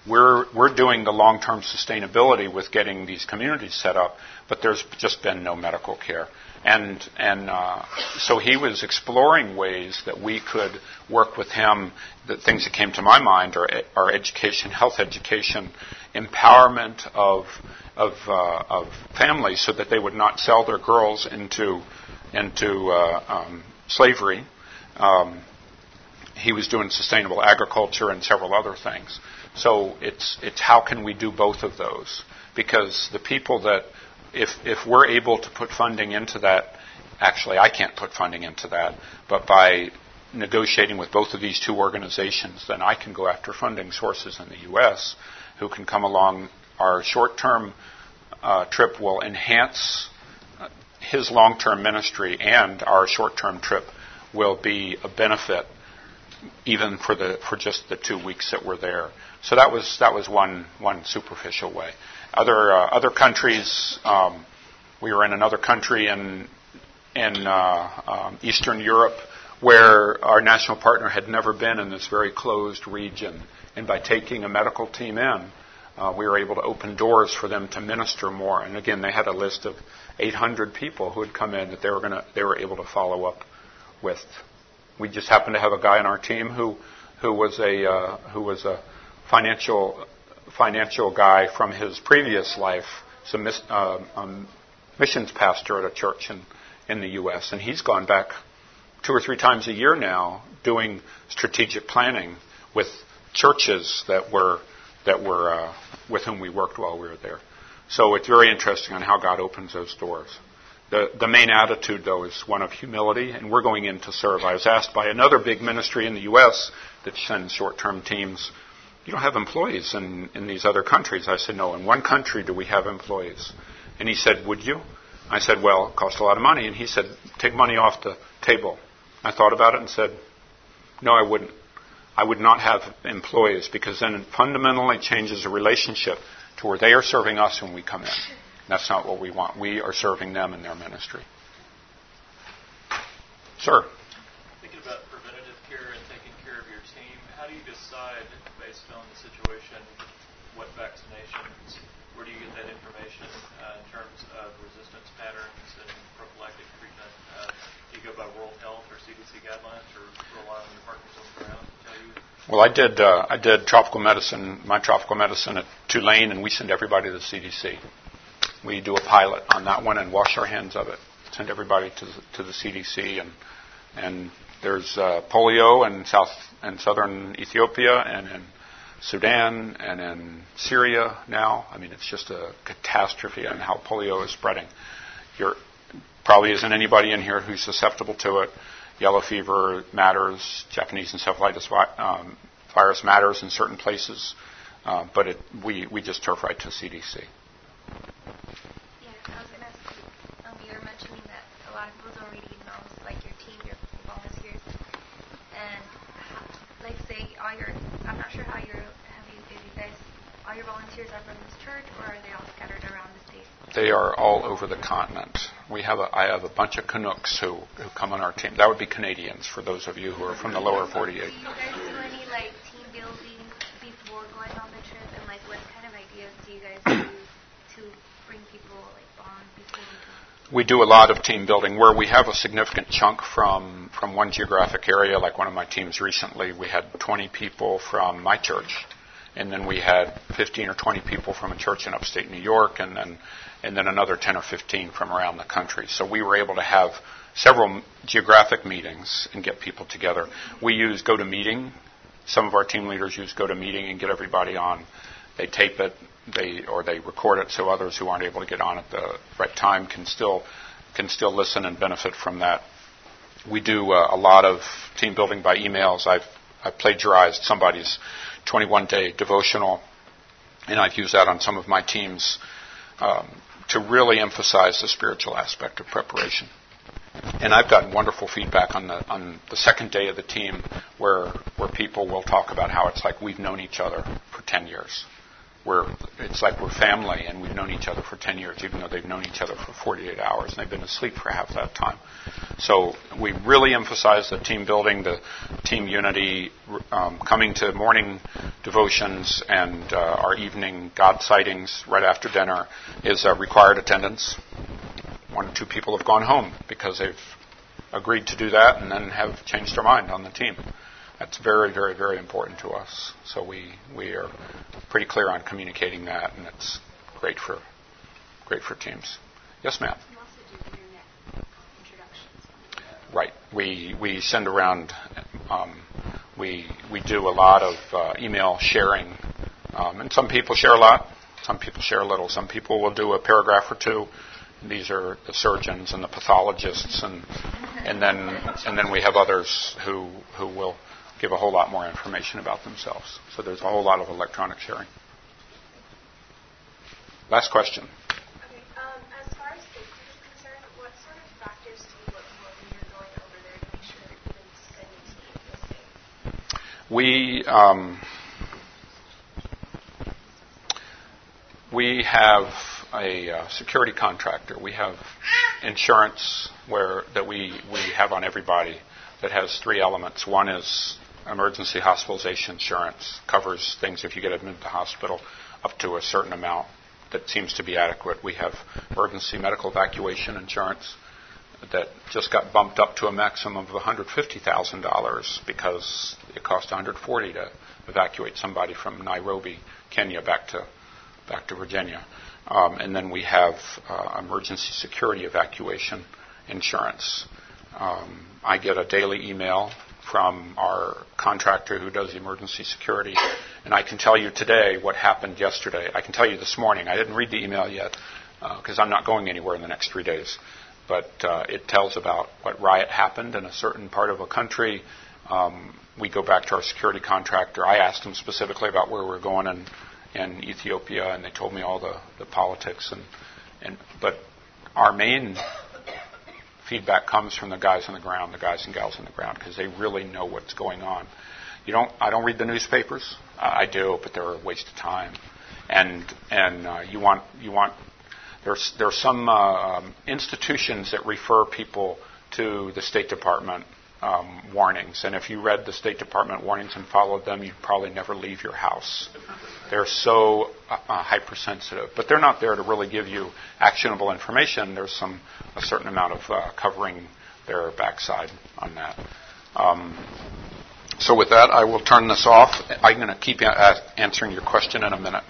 Speaker 1: We're, we're doing the long term sustainability with getting these communities set up, but there's just been no medical care. And, and uh, so he was exploring ways that we could work with him. The things that came to my mind are, are education, health education, empowerment of, of, uh, of families so that they would not sell their girls into, into uh, um, slavery. Um, he was doing sustainable agriculture and several other things. So it's, it's how can we do both of those? Because the people that, if, if we're able to put funding into that, actually I can't put funding into that, but by negotiating with both of these two organizations, then I can go after funding sources in the U.S. who can come along. Our short term uh, trip will enhance his long term ministry, and our short term trip will be a benefit even for the for just the two weeks that we're there. So that was that was one one superficial way. Other uh, other countries, um, we were in another country in in uh, um, Eastern Europe where our national partner had never been in this very closed region, and by taking a medical team in, uh, we were able to open doors for them to minister more. And again, they had a list of 800 people who had come in that they were going to they were able to follow up with. We just happened to have a guy on our team who who was a uh, who was a financial financial guy from his previous life, some uh, um, missions pastor at a church in in the U.S. and he's gone back two or three times a year now doing strategic planning with churches that were that were uh, with whom we worked while we were there. So it's very interesting on how God opens those doors. The, the main attitude, though, is one of humility, and we're going in to serve. I was asked by another big ministry in the U.S. that sends short term teams you don't have employees in, in these other countries. I said, no, in one country do we have employees. And he said, would you? I said, well, it costs a lot of money. And he said, take money off the table. I thought about it and said, no, I wouldn't. I would not have employees because then it fundamentally changes the relationship to where they are serving us when we come in. That's not what we want. We are serving them in their ministry. Sir.
Speaker 3: Thinking about preventative care and taking care of your team, how do you decide based on the situation, what vaccinations, where do you get that information uh, in terms of resistance patterns and prophylactic treatment? Uh, do you go by World Health or CDC guidelines, or rely on your partners on the ground to tell you?
Speaker 1: Well, I did. Uh, I did tropical medicine, my tropical medicine at Tulane, and we send everybody to the CDC. We do a pilot on that one and wash our hands of it. Send everybody to the, to the CDC, and and there's uh, polio in South and Southern Ethiopia, and in Sudan and in Syria now. I mean, it's just a catastrophe on how polio is spreading. There probably isn't anybody in here who's susceptible to it. Yellow fever matters. Japanese encephalitis um, virus matters in certain places, uh, but it, we, we just turf right to CDC.
Speaker 4: all your, I'm not sure how your, have you, if you guys, all your volunteers are from this church or are they all scattered around the state?
Speaker 1: They are all over the continent. We have a, I have a bunch of Canucks who, who come on our team. That would be Canadians for those of you who are from the lower 48.
Speaker 4: Do you guys do any like team building before going on the trip, and like what kind of ideas do you guys do to bring people like bond before we go?
Speaker 1: we do a lot of team building where we have a significant chunk from, from one geographic area. Like one of my teams recently, we had 20 people from my church, and then we had 15 or 20 people from a church in upstate New York, and then and then another 10 or 15 from around the country. So we were able to have several geographic meetings and get people together. We use GoToMeeting. Some of our team leaders use GoToMeeting and get everybody on. They tape it, they or they record it so others who aren't able to get on at the right time can still can still listen and benefit from that. We do uh, a lot of team building by emails. I've I've plagiarized somebody's 21 day devotional, and I've used that on some of my teams um, to really emphasize the spiritual aspect of preparation. And I've gotten wonderful feedback on the on the second day of the team, where where people will talk about how it's like we've known each other for 10 years we're it's like we're family and we've known each other for 10 years, even though they've known each other for 48 hours and they've been asleep for half that time. So we really emphasize the team building, the team unity, um, coming to morning devotions and uh, our evening God sightings right after dinner is a required attendance. One or two people have gone home because they've agreed to do that and then have changed their mind on the team. That's very, very, very important to us. So we, we are pretty clear on communicating that, and it's great for, great for teams. Yes, ma'am. Right. We, we send around, um, we, we do a lot of uh, email sharing. Um, and some people share a lot, some people share a little. Some people will do a paragraph or two. These are the surgeons and the pathologists, and, and, then, and then we have others who, who will give a whole lot more information about themselves. So there's a whole lot of electronic sharing. Last question. Okay.
Speaker 4: Um as far as safety is concerned, what sort of factors do
Speaker 1: we
Speaker 4: look for when you're going over there to make sure that you would say the safe?
Speaker 1: We um, we have a uh, security contractor. We have insurance where that we, we have on everybody that has three elements. One is emergency hospitalization insurance covers things if you get admitted to hospital up to a certain amount that seems to be adequate. We have emergency medical evacuation insurance that just got bumped up to a maximum of $150,000 because it cost 140 to evacuate somebody from Nairobi, Kenya, back to back to Virginia. Um, and then we have uh, emergency security evacuation insurance. Um, I get a daily email from our contractor who does the emergency security. And I can tell you today what happened yesterday. I can tell you this morning. I didn't read the email yet because uh, I'm not going anywhere in the next three days. But uh, it tells about what riot happened in a certain part of a country. Um, we go back to our security contractor. I asked him specifically about where we're going in, in Ethiopia, and they told me all the, the politics. And, and but our main feedback comes from the guys on the ground, the guys and gals on the ground, because they really know what's going on. You don't. I don't read the newspapers. I do, but they're a waste of time. And and uh, you want you want there's there's some uh, um, institutions that refer people to the State Department um, warnings. And if you read the State Department warnings and followed them, you'd probably never leave your house. They're so uh, uh, hypersensitive, but they're not there to really give you actionable information. There's some a certain amount of uh, covering their backside on that. Um, so with that, I will turn this off. I'm going to keep a- answering your question in a minute.